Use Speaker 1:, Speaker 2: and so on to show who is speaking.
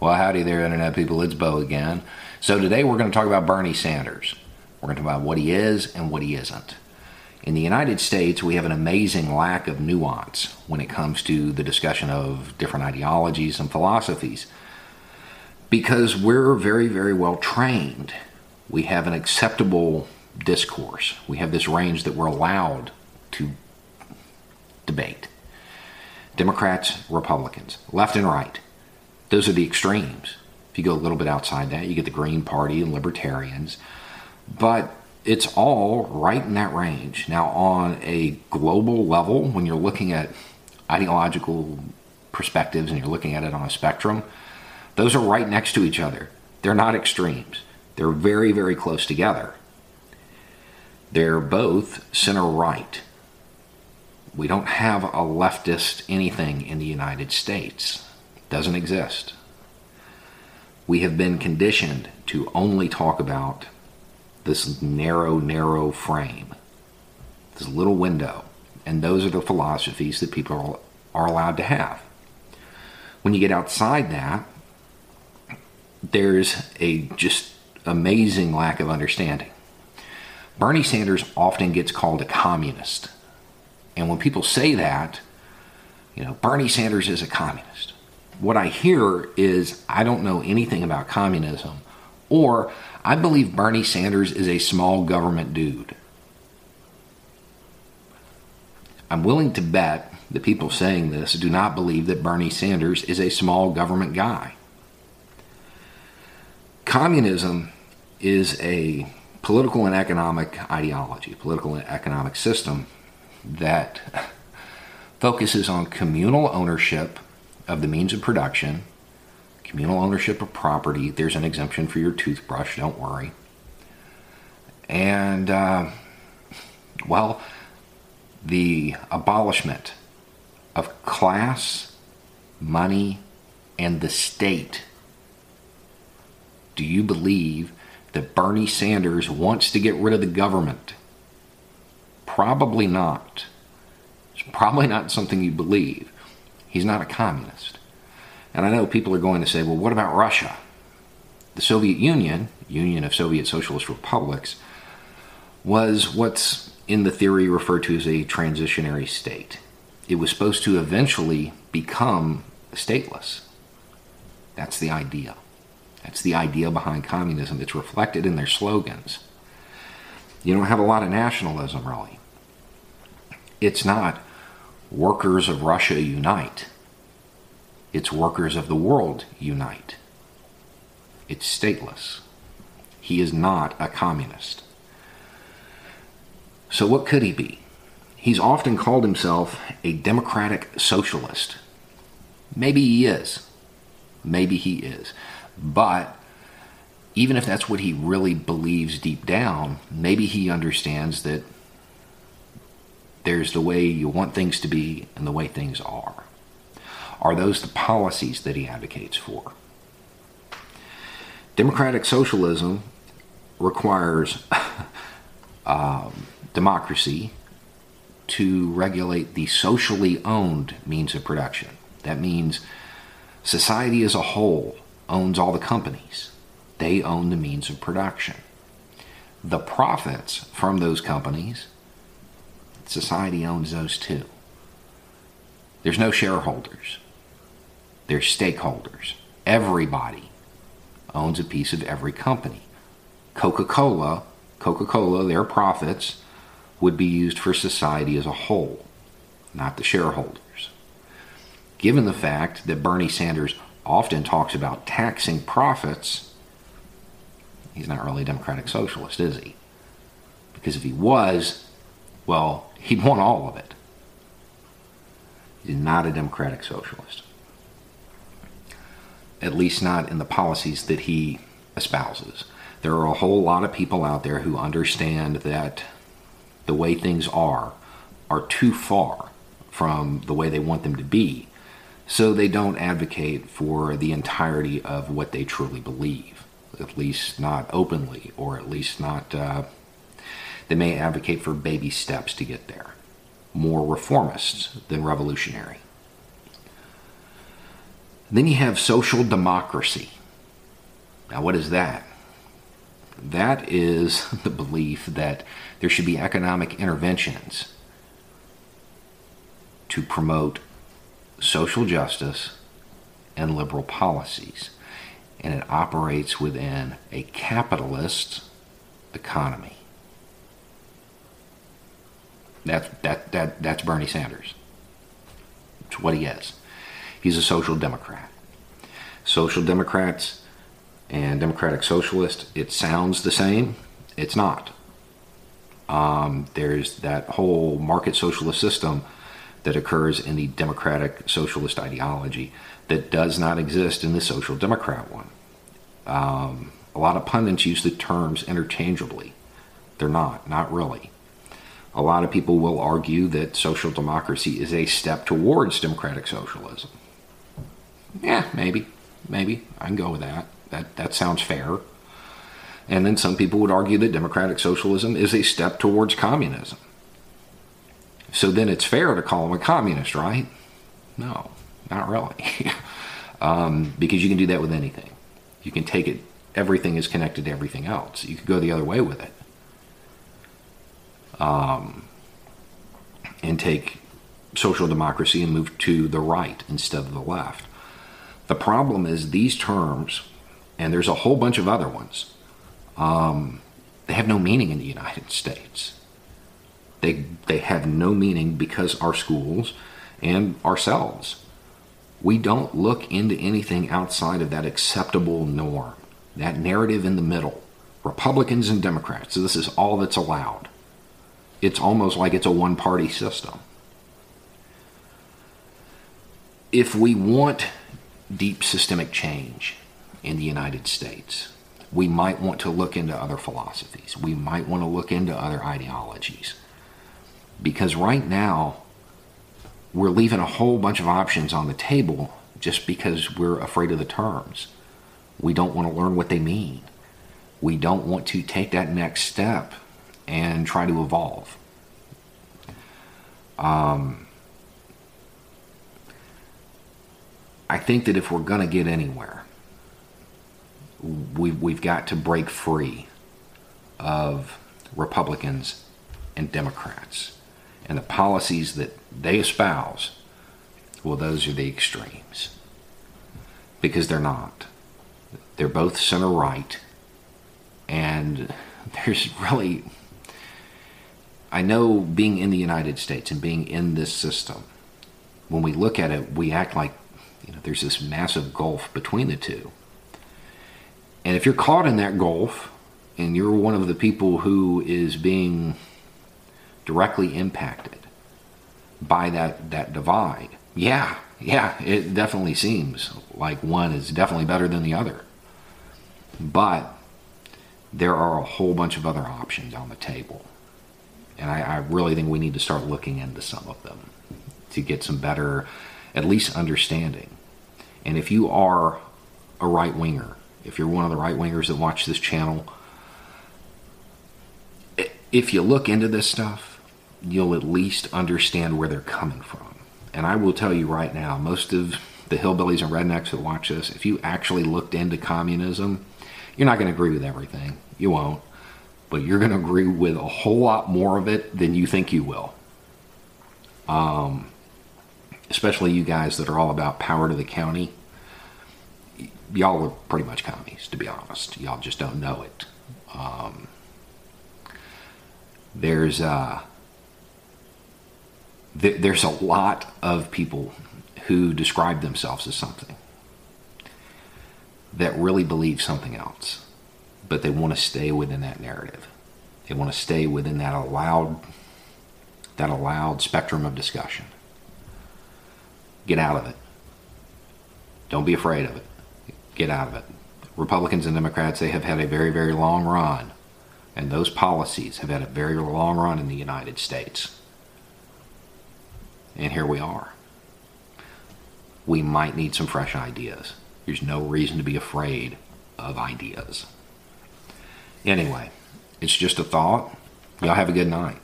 Speaker 1: Well, howdy there, Internet people. It's Beau again. So, today we're going to talk about Bernie Sanders. We're going to talk about what he is and what he isn't. In the United States, we have an amazing lack of nuance when it comes to the discussion of different ideologies and philosophies because we're very, very well trained. We have an acceptable discourse, we have this range that we're allowed to debate. Democrats, Republicans, left and right. Those are the extremes. If you go a little bit outside that, you get the Green Party and libertarians. But it's all right in that range. Now, on a global level, when you're looking at ideological perspectives and you're looking at it on a spectrum, those are right next to each other. They're not extremes, they're very, very close together. They're both center right. We don't have a leftist anything in the United States doesn't exist. We have been conditioned to only talk about this narrow, narrow frame, this little window, and those are the philosophies that people are allowed to have. When you get outside that, there's a just amazing lack of understanding. Bernie Sanders often gets called a communist. And when people say that, you know, Bernie Sanders is a communist what I hear is I don't know anything about communism, or I believe Bernie Sanders is a small government dude. I'm willing to bet the people saying this do not believe that Bernie Sanders is a small government guy. Communism is a political and economic ideology, political and economic system that focuses on communal ownership of the means of production, communal ownership of property. There's an exemption for your toothbrush, don't worry. And, uh, well, the abolishment of class, money, and the state. Do you believe that Bernie Sanders wants to get rid of the government? Probably not. It's probably not something you believe. He's not a communist. And I know people are going to say, well, what about Russia? The Soviet Union, Union of Soviet Socialist Republics, was what's in the theory referred to as a transitionary state. It was supposed to eventually become stateless. That's the idea. That's the idea behind communism. It's reflected in their slogans. You don't have a lot of nationalism, really. It's not Workers of Russia unite. It's workers of the world unite. It's stateless. He is not a communist. So, what could he be? He's often called himself a democratic socialist. Maybe he is. Maybe he is. But even if that's what he really believes deep down, maybe he understands that there's the way you want things to be and the way things are. Are those the policies that he advocates for? Democratic socialism requires um, democracy to regulate the socially owned means of production. That means society as a whole owns all the companies, they own the means of production. The profits from those companies Society owns those too. There's no shareholders, there's stakeholders. Everybody owns a piece of every company. Coca Cola, Coca Cola, their profits would be used for society as a whole, not the shareholders. Given the fact that Bernie Sanders often talks about taxing profits, he's not really a democratic socialist, is he? Because if he was, well, he'd want all of it. He's not a democratic socialist. At least not in the policies that he espouses. There are a whole lot of people out there who understand that the way things are are too far from the way they want them to be. So they don't advocate for the entirety of what they truly believe, at least not openly, or at least not. Uh, they may advocate for baby steps to get there more reformist than revolutionary. Then you have social democracy. Now, what is that? That is the belief that there should be economic interventions to promote social justice and liberal policies. And it operates within a capitalist economy. That, that, that, that's Bernie Sanders. It's what he is. He's a social democrat. Social democrats and democratic socialist, it sounds the same. It's not. Um, there's that whole market socialist system that occurs in the democratic socialist ideology that does not exist in the social democrat one. Um, a lot of pundits use the terms interchangeably. They're not, not really. A lot of people will argue that social democracy is a step towards democratic socialism. Yeah, maybe, maybe I can go with that. That that sounds fair. And then some people would argue that democratic socialism is a step towards communism. So then it's fair to call him a communist, right? No, not really. um, because you can do that with anything. You can take it, everything is connected to everything else. You could go the other way with it. Um, and take social democracy and move to the right instead of the left. The problem is these terms, and there's a whole bunch of other ones, um, they have no meaning in the United States. They, they have no meaning because our schools and ourselves, we don't look into anything outside of that acceptable norm, that narrative in the middle. Republicans and Democrats, so this is all that's allowed. It's almost like it's a one party system. If we want deep systemic change in the United States, we might want to look into other philosophies. We might want to look into other ideologies. Because right now, we're leaving a whole bunch of options on the table just because we're afraid of the terms. We don't want to learn what they mean. We don't want to take that next step and try to evolve. Um, I think that if we're going to get anywhere, we, we've got to break free of Republicans and Democrats and the policies that they espouse. Well, those are the extremes because they're not. They're both center right, and there's really I know being in the United States and being in this system, when we look at it, we act like you know there's this massive gulf between the two. And if you're caught in that gulf and you're one of the people who is being directly impacted by that, that divide, yeah, yeah, it definitely seems like one is definitely better than the other. But there are a whole bunch of other options on the table. And I, I really think we need to start looking into some of them to get some better, at least understanding. And if you are a right winger, if you're one of the right wingers that watch this channel, if you look into this stuff, you'll at least understand where they're coming from. And I will tell you right now, most of the hillbillies and rednecks that watch this, if you actually looked into communism, you're not going to agree with everything. You won't but you're going to agree with a whole lot more of it than you think you will. Um, especially you guys that are all about power to the county. Y'all are pretty much commies, to be honest. Y'all just don't know it. Um, there's uh, th- there's a lot of people who describe themselves as something that really believe something else but they want to stay within that narrative. They want to stay within that allowed that allowed spectrum of discussion. Get out of it. Don't be afraid of it. Get out of it. Republicans and Democrats, they have had a very, very long run. And those policies have had a very long run in the United States. And here we are. We might need some fresh ideas. There's no reason to be afraid of ideas. Anyway, it's just a thought. Y'all have a good night.